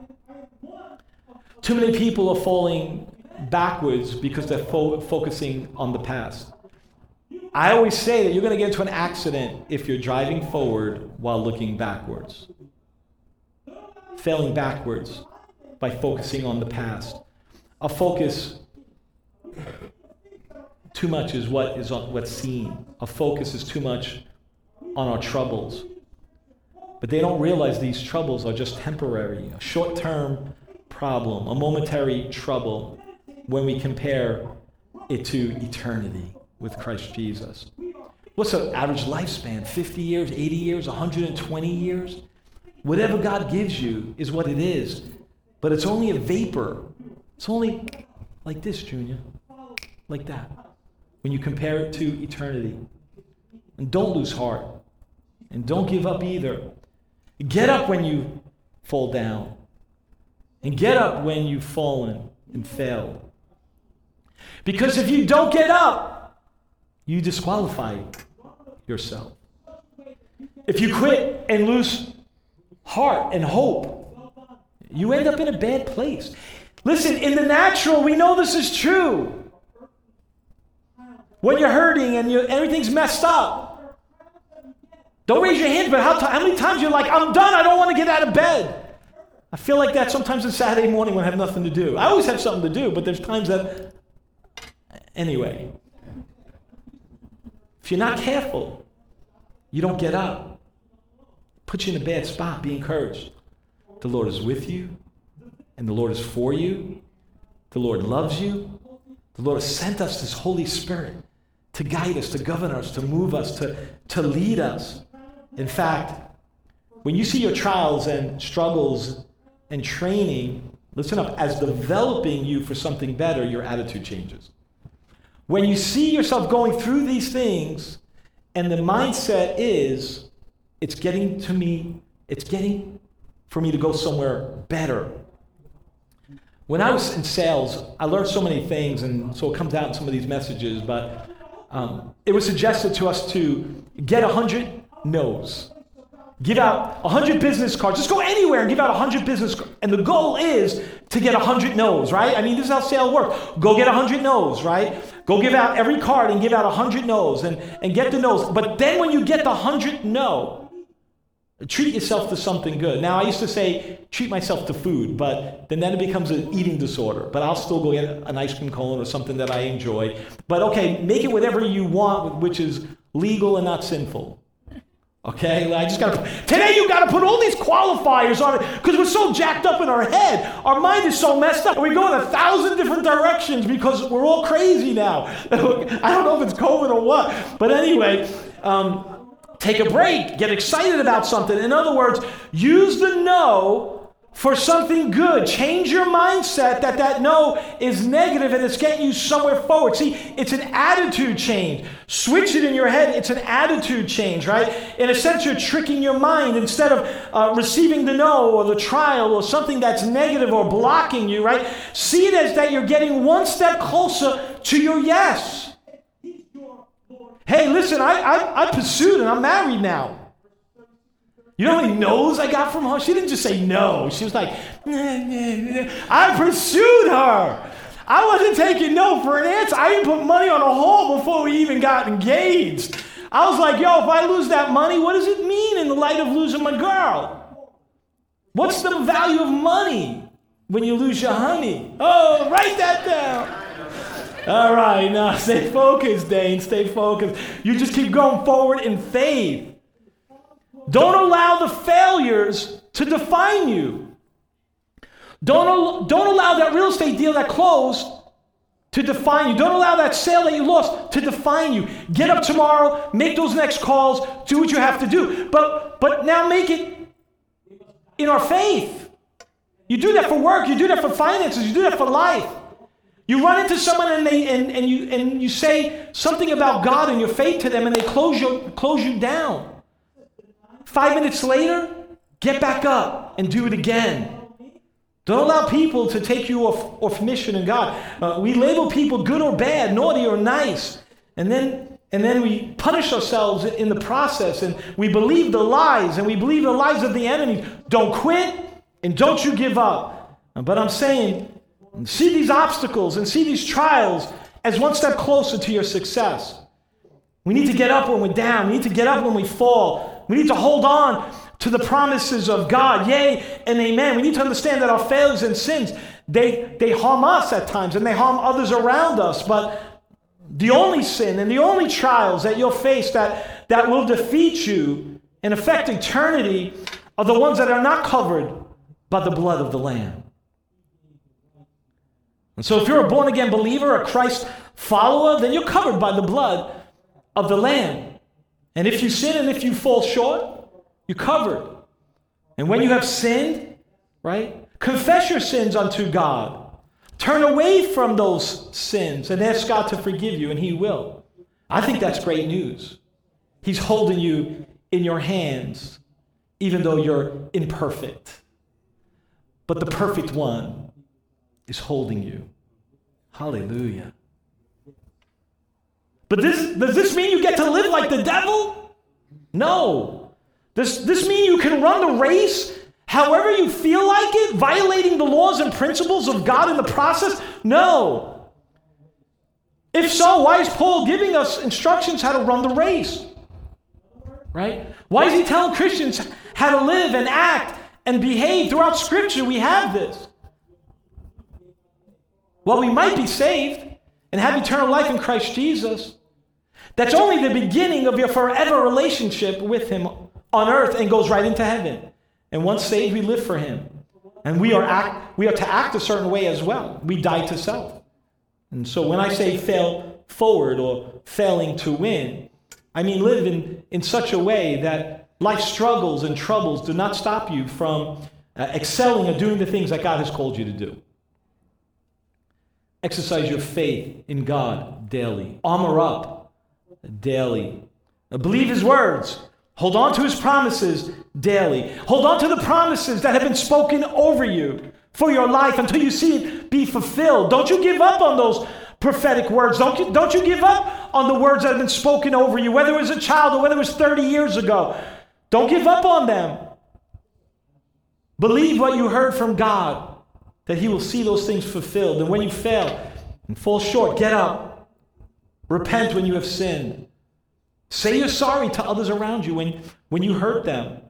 Too many people are falling backwards because they're fo- focusing on the past. I always say that you're going to get into an accident if you're driving forward while looking backwards. Failing backwards by focusing on the past. A focus too much is what is on, what's seen. A focus is too much on our troubles. But they don't realize these troubles are just temporary, a short term problem, a momentary trouble when we compare it to eternity with Christ Jesus. What's the average lifespan? 50 years, 80 years, 120 years? Whatever God gives you is what it is. But it's only a vapor. It's only like this, Junior. Like that. When you compare it to eternity. And don't lose heart. And don't give up either. Get up when you fall down. And get up when you've fallen and failed. Because if you don't get up, you disqualify yourself. If you quit and lose heart and hope, you end up in a bad place. Listen, in the natural, we know this is true. When you're hurting and you, everything's messed up, don't raise your hands, but how, t- how many times you're like, I'm done, I don't want to get out of bed. I feel like that sometimes on Saturday morning when I have nothing to do. I always have something to do, but there's times that, anyway. If you're not careful, you don't get up. Put you in a bad spot. Be encouraged. The Lord is with you, and the Lord is for you. The Lord loves you. The Lord has sent us this Holy Spirit to guide us, to govern us, to move us, to, to lead us. In fact, when you see your trials and struggles and training, listen up, as developing you for something better, your attitude changes. When you see yourself going through these things, and the mindset is, it's getting to me, it's getting for me to go somewhere better. When I was in sales, I learned so many things, and so it comes out in some of these messages, but um, it was suggested to us to get 100 no's. Give out 100 business cards. Just go anywhere and give out 100 business cards. And the goal is to get 100 no's, right? I mean, this is how sales work. Go get 100 no's, right? Go give out every card and give out 100 no's and, and get the no's. But then when you get the 100 no, treat yourself to something good. Now, I used to say treat myself to food, but then, then it becomes an eating disorder. But I'll still go get an ice cream cone or something that I enjoy. But okay, make it whatever you want, which is legal and not sinful. Okay, I just gotta. Today you gotta put all these qualifiers on it because we're so jacked up in our head. Our mind is so messed up. We go in a thousand different directions because we're all crazy now. [LAUGHS] I don't know if it's COVID or what, but anyway, um, take a break. Get excited about something. In other words, use the no for something good. Change your mindset that that no is negative and it's getting you somewhere forward. See, it's an attitude change. Switch it in your head. It's an attitude change, right? In a sense, you're tricking your mind instead of uh, receiving the no or the trial or something that's negative or blocking you, right? See it as that you're getting one step closer to your yes. Hey, listen, I, I, I pursued and I'm married now. You know how many no's I got from her? She didn't just say no. She was like, nah, nah, nah. I pursued her. I wasn't taking no for an answer. I didn't put money on a hole before we even got engaged. I was like, yo, if I lose that money, what does it mean in the light of losing my girl? What's the value of money when you lose your honey? Oh, write that down. All right, now [LAUGHS] stay focused, Dane. Stay focused. You just keep going forward in faith. Don't allow the failures to define you. Don't, don't allow that real estate deal that closed to define you. Don't allow that sale that you lost to define you. Get up tomorrow, make those next calls, do what you have to do. But but now make it in our faith. You do that for work, you do that for finances, you do that for life. You run into someone and they and, and you and you say something about God and your faith to them and they close you close you down. Five minutes later, get back up and do it again. Don't allow people to take you off, off mission in God. Uh, we label people good or bad, naughty or nice, and then and then we punish ourselves in the process, and we believe the lies, and we believe the lies of the enemy. Don't quit, and don't you give up. But I'm saying, see these obstacles and see these trials as one step closer to your success. We need to get up when we're down. We need to get up when we fall. We need to hold on to the promises of God. Yea and amen. We need to understand that our failures and sins, they, they harm us at times and they harm others around us. But the only sin and the only trials that you'll face that, that will defeat you and affect eternity are the ones that are not covered by the blood of the Lamb. And so, if you're a born again believer, a Christ follower, then you're covered by the blood of the Lamb. And if you sin and if you fall short, you're covered. And when you have sinned, right, confess your sins unto God. Turn away from those sins and ask God to forgive you, and He will. I think that's great news. He's holding you in your hands, even though you're imperfect. But the perfect one is holding you. Hallelujah. But this, does this mean you get to live like the devil? No. Does this mean you can run the race however you feel like it, violating the laws and principles of God in the process? No. If so, why is Paul giving us instructions how to run the race? Right? Why is he telling Christians how to live and act and behave throughout Scripture? We have this. Well, we might be saved and have eternal life in Christ Jesus. That's only the beginning of your forever relationship with Him on earth and goes right into heaven. And once saved, we live for Him. And we are, act, we are to act a certain way as well. We die to self. And so when I say fail forward or failing to win, I mean live in, in such a way that life struggles and troubles do not stop you from uh, excelling or doing the things that God has called you to do. Exercise your faith in God daily. Armor up daily. Believe his words. Hold on to his promises daily. Hold on to the promises that have been spoken over you for your life until you see it be fulfilled. Don't you give up on those prophetic words. Don't you, don't you give up on the words that have been spoken over you, whether it was a child or whether it was 30 years ago. Don't give up on them. Believe what you heard from God, that He will see those things fulfilled. And when you fail and fall short, get up Repent when you have sinned. Say you're sorry to others around you when, when you hurt them.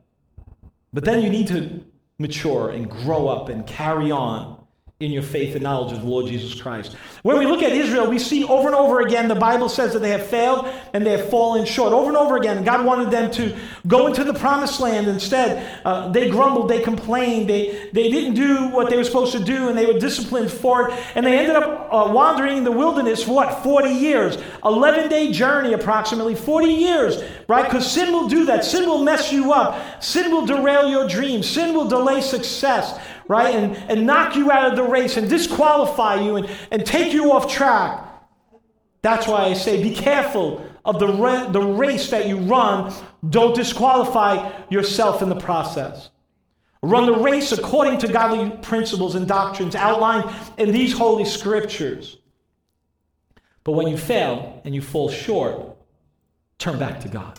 But then you need to mature and grow up and carry on in your faith and knowledge of the Lord Jesus Christ. When we look at Israel, we see over and over again the Bible says that they have failed and they have fallen short. Over and over again, God wanted them to go into the promised land. Instead, uh, they grumbled, they complained, they, they didn't do what they were supposed to do, and they were disciplined for it. And they ended up uh, wandering in the wilderness for what? 40 years. 11 day journey, approximately 40 years, right? Because sin will do that. Sin will mess you up. Sin will derail your dreams. Sin will delay success right? And, and knock you out of the race and disqualify you and, and take you off track. That's why I say be careful of the, ra- the race that you run. Don't disqualify yourself in the process. Run the race according to godly principles and doctrines outlined in these holy scriptures. But when you fail and you fall short, turn back to God.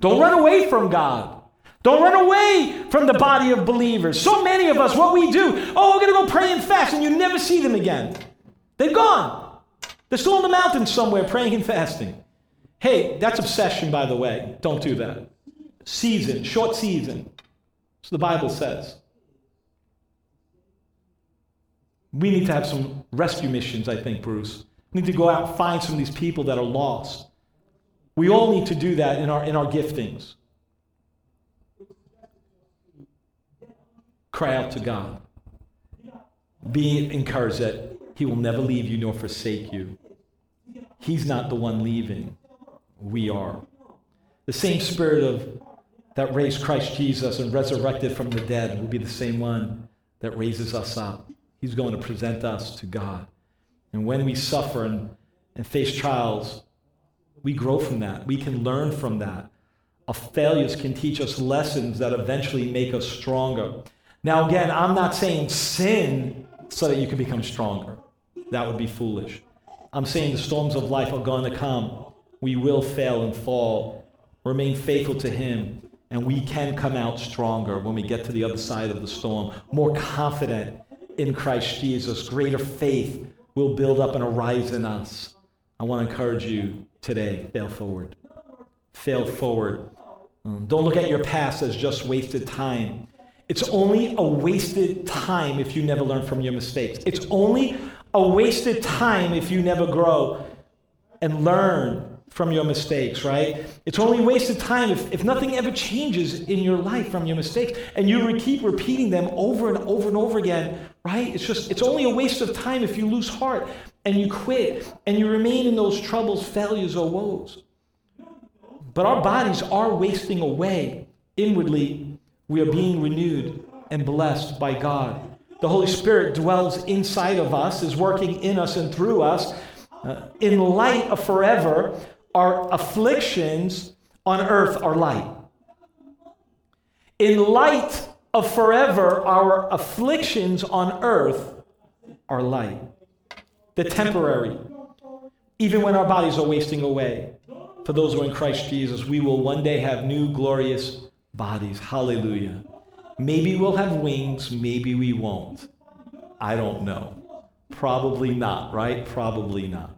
Don't run away from God. Don't run away from the body of believers. So many of us, what we do, oh, we're going to go pray and fast, and you never see them again. They've gone. They're still on the mountain somewhere praying and fasting. Hey, that's obsession, by the way. Don't do that. Season, short season. So the Bible says. We need to have some rescue missions, I think, Bruce. We need to go out and find some of these people that are lost. We all need to do that in our, in our giftings. Cry out to God. Be encouraged that He will never leave you nor forsake you. He's not the one leaving, we are. The same spirit of that raised Christ Jesus and resurrected from the dead will be the same one that raises us up. He's going to present us to God. And when we suffer and, and face trials, we grow from that. We can learn from that. Our failures can teach us lessons that eventually make us stronger. Now, again, I'm not saying sin so that you can become stronger. That would be foolish. I'm saying the storms of life are going to come. We will fail and fall. Remain faithful to Him, and we can come out stronger when we get to the other side of the storm, more confident in Christ Jesus. Greater faith will build up and arise in us. I want to encourage you today fail forward. Fail forward. Um, don't look at your past as just wasted time. It's only a wasted time if you never learn from your mistakes. It's only a wasted time if you never grow and learn from your mistakes, right? It's only wasted time if, if nothing ever changes in your life from your mistakes and you keep repeating them over and over and over again, right? It's just, it's only a waste of time if you lose heart and you quit and you remain in those troubles, failures, or woes. But our bodies are wasting away inwardly we are being renewed and blessed by God. The Holy Spirit dwells inside of us, is working in us and through us. Uh, in light of forever, our afflictions on earth are light. In light of forever, our afflictions on earth are light. The temporary. Even when our bodies are wasting away, for those who are in Christ Jesus, we will one day have new glorious bodies. Hallelujah. Maybe we'll have wings, maybe we won't. I don't know. Probably not, right? Probably not.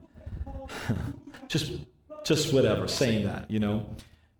[LAUGHS] just just whatever, saying that, you know.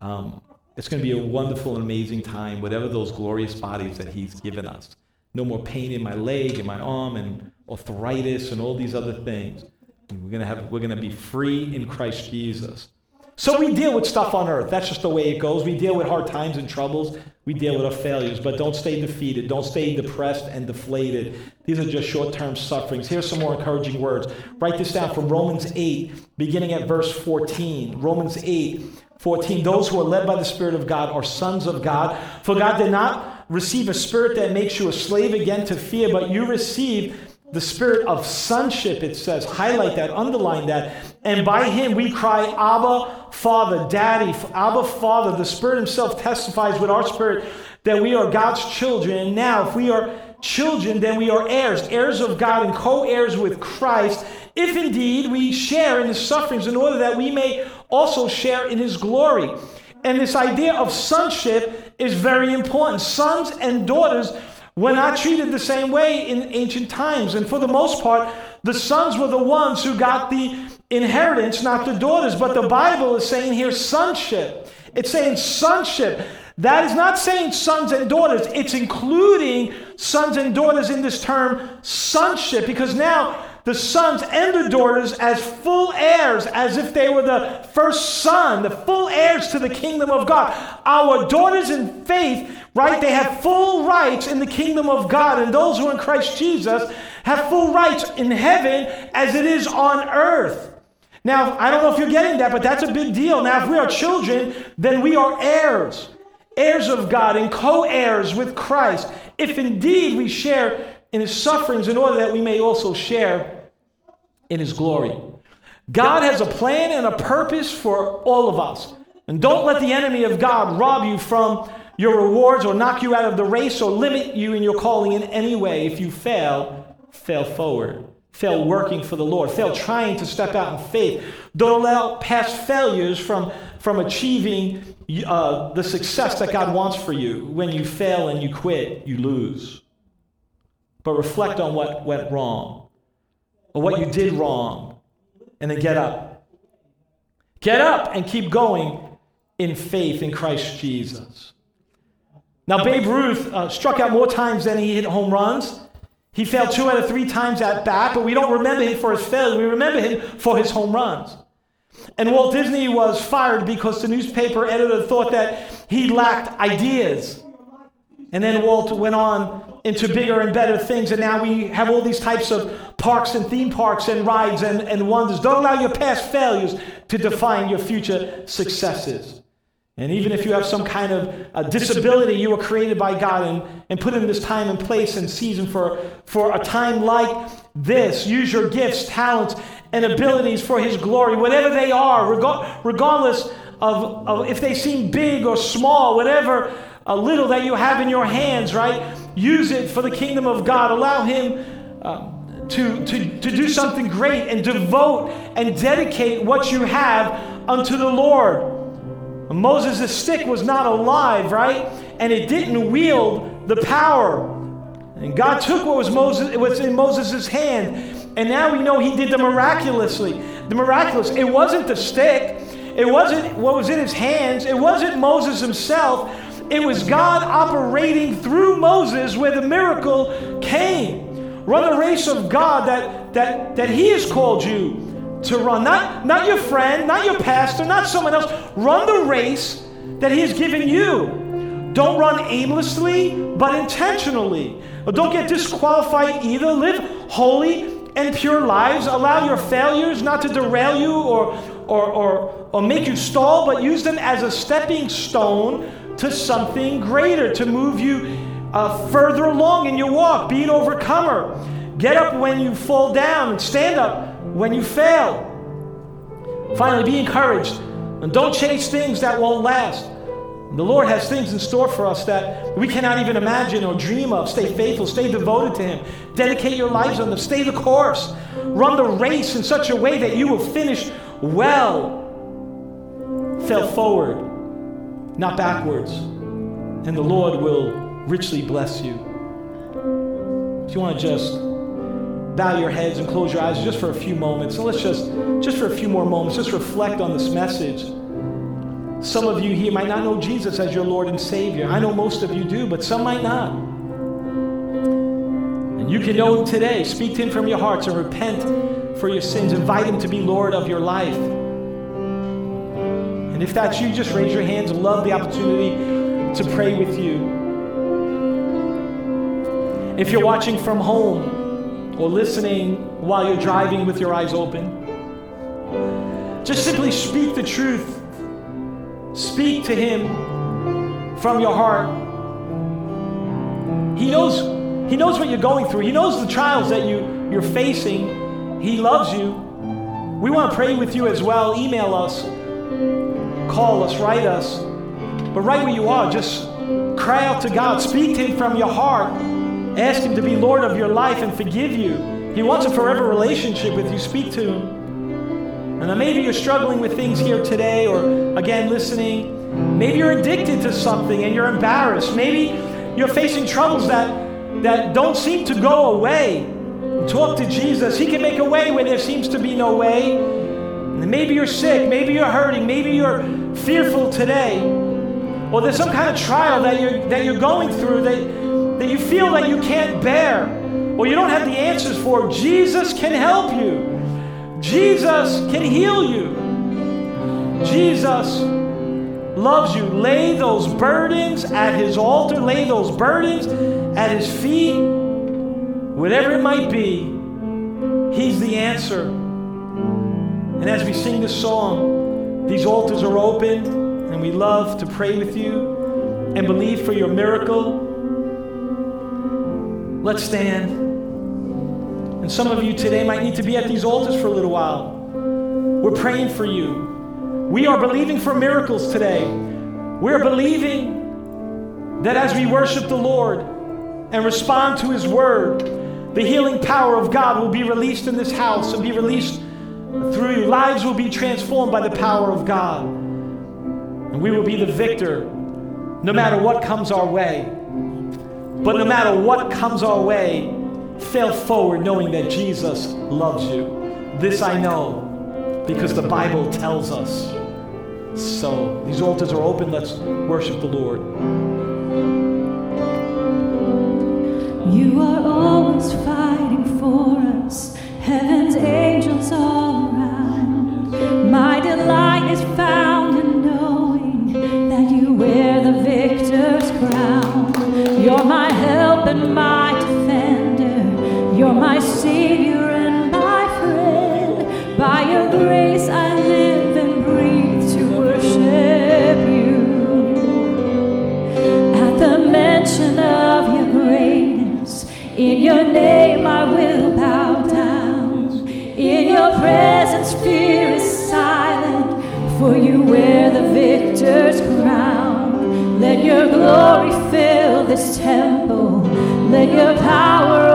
Um, it's going to be a wonderful and amazing time, whatever those glorious bodies that He's given us. No more pain in my leg and my arm and arthritis and all these other things. We're going to have we're going to be free in Christ Jesus. So we deal with stuff on earth. That's just the way it goes. We deal with hard times and troubles. We deal with our failures. But don't stay defeated. Don't stay depressed and deflated. These are just short term sufferings. Here's some more encouraging words. Write this down from Romans 8, beginning at verse 14. Romans 8, 14. Those who are led by the Spirit of God are sons of God. For God did not receive a spirit that makes you a slave again to fear, but you receive the spirit of sonship, it says. Highlight that, underline that. And by him we cry, Abba, Father, Daddy, Abba, Father. The Spirit Himself testifies with our spirit that we are God's children. And now, if we are children, then we are heirs, heirs of God and co heirs with Christ, if indeed we share in His sufferings, in order that we may also share in His glory. And this idea of sonship is very important. Sons and daughters were not treated the same way in ancient times. And for the most part, the sons were the ones who got the inheritance, not the daughters. But the Bible is saying here sonship. It's saying sonship. That is not saying sons and daughters, it's including sons and daughters in this term sonship because now the sons and the daughters as full heirs, as if they were the first son, the full heirs to the kingdom of God. Our daughters in faith, right, they have full rights in the kingdom of God, and those who are in Christ Jesus have full rights in heaven as it is on earth. Now, I don't know if you're getting that, but that's a big deal. Now, if we are children, then we are heirs, heirs of God and co heirs with Christ, if indeed we share in his sufferings in order that we may also share in his glory. God has a plan and a purpose for all of us. And don't let the enemy of God rob you from your rewards or knock you out of the race or limit you in your calling in any way. If you fail, fail forward fail working for the Lord, fail trying to step out in faith. Don't allow past failures from, from achieving uh, the success that God wants for you. When you fail and you quit, you lose. But reflect on what went wrong or what you did wrong and then get up. Get up and keep going in faith in Christ Jesus. Now, Babe Ruth uh, struck out more times than he hit home runs. He failed two out of three times at bat, but we don't remember him for his failure. We remember him for his home runs. And Walt Disney was fired because the newspaper editor thought that he lacked ideas. And then Walt went on into bigger and better things, and now we have all these types of parks and theme parks and rides and, and wonders. Don't allow your past failures to define your future successes. And even if you have some kind of a disability, you were created by God and, and put in this time and place and season for, for a time like this. Use your gifts, talents, and abilities for His glory, whatever they are, regardless of, of if they seem big or small, whatever a little that you have in your hands, right? Use it for the kingdom of God. Allow Him. Uh, to, to, to do something great and devote and dedicate what you have unto the Lord. Moses' stick was not alive, right? And it didn't wield the power. And God took what was Moses, was in Moses' hand, and now we know he did the miraculously. The miraculous. It wasn't the stick. It wasn't what was in his hands. It wasn't Moses himself. It was God operating through Moses where the miracle came. Run the race of God that, that, that he has called you to run. Not, not your friend, not your pastor, not someone else. Run the race that He has given you. Don't run aimlessly, but intentionally. Don't get disqualified either. Live holy and pure lives. Allow your failures not to derail you or, or, or, or make you stall, but use them as a stepping stone to something greater, to move you uh, further along in your walk. Be an overcomer. Get up when you fall down and stand up when you fail. Finally, be encouraged and don't chase things that won't last. The Lord has things in store for us that we cannot even imagine or dream of. Stay faithful, stay devoted to Him, dedicate your lives on them, stay the course, run the race in such a way that you will finish well. Fell forward, not backwards, and the Lord will richly bless you. If you want to just bow your heads and close your eyes just for a few moments. And let's just, just for a few more moments, just reflect on this message. Some of you here might not know Jesus as your Lord and Savior. I know most of you do, but some might not. And you can know Him today. Speak to Him from your hearts and repent for your sins. Invite Him to be Lord of your life. And if that's you, just raise your hands love the opportunity to pray with you. If you're watching from home, or listening while you're driving with your eyes open. Just simply speak the truth. Speak to Him from your heart. He knows, he knows what you're going through. He knows the trials that you, you're facing. He loves you. We want to pray with you as well. Email us, call us, write us. But right where you are, just cry out to God. Speak to Him from your heart. Ask Him to be Lord of your life and forgive you. He wants a forever relationship with you. Speak to Him. And then maybe you're struggling with things here today, or again, listening. Maybe you're addicted to something and you're embarrassed. Maybe you're facing troubles that, that don't seem to go away. Talk to Jesus. He can make a way where there seems to be no way. And maybe you're sick, maybe you're hurting, maybe you're fearful today. Or there's some kind of trial that you're, that you're going through that, that you feel that you can't bear or you don't have the answers for. Jesus can help you. Jesus can heal you. Jesus loves you. Lay those burdens at his altar, lay those burdens at his feet, whatever it might be. He's the answer. And as we sing this song, these altars are open, and we love to pray with you and believe for your miracle. Let's stand. And some of you today might need to be at these altars for a little while. We're praying for you. We are believing for miracles today. We're believing that as we worship the Lord and respond to His word, the healing power of God will be released in this house and be released through you. Lives will be transformed by the power of God. And we will be the victor no matter what comes our way. But no matter what comes our way, fail forward knowing that Jesus loves you. This I know because the Bible tells us. So these altars are open. Let's worship the Lord. You are always fighting for us, heaven's angels all help my defender, you're my savior and my friend. By your grace, I live and breathe to worship you. At the mention of your greatness, in your name I will bow down. In your presence, fear is silent, for you wear the victor's crown. Let your glory fill this temple, let your power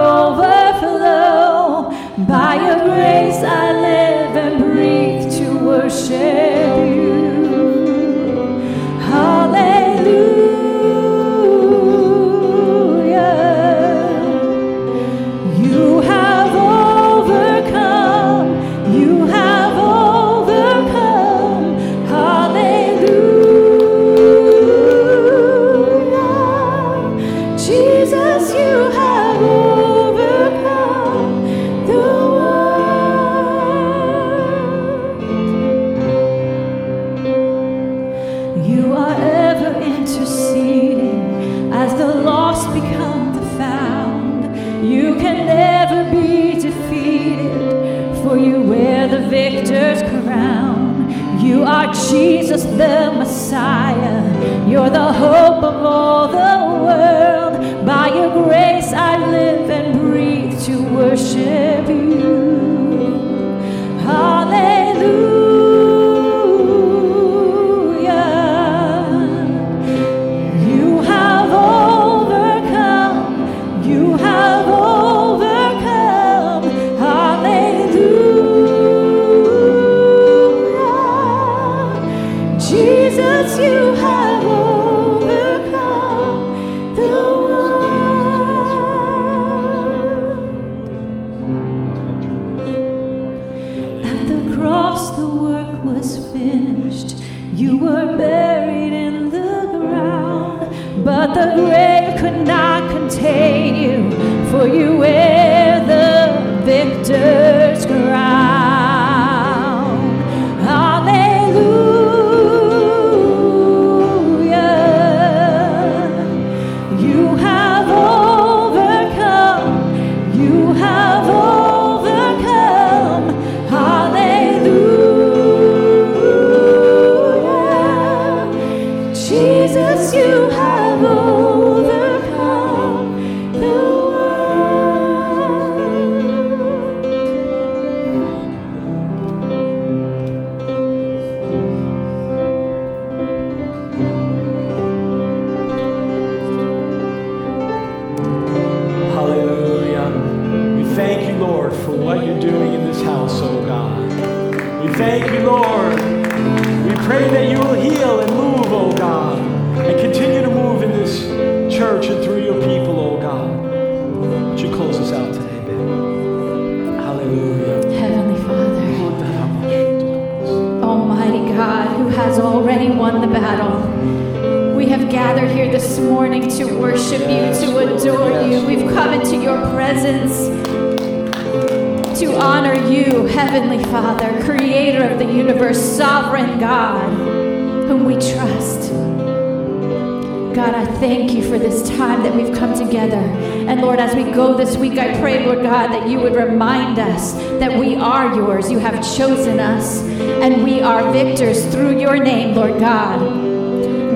God, that you would remind us that we are yours. You have chosen us, and we are victors through your name, Lord God.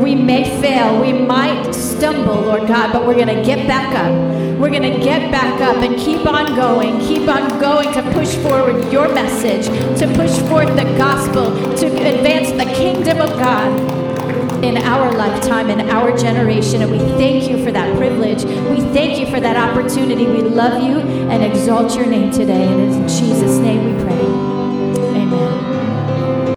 We may fail, we might stumble, Lord God, but we're going to get back up. We're going to get back up and keep on going, keep on going to push forward your message, to push forth the gospel, to advance the kingdom of God in our lifetime, in our generation. And we thank you for that privilege. We thank you for that opportunity. We love you and exalt your name today. And in Jesus'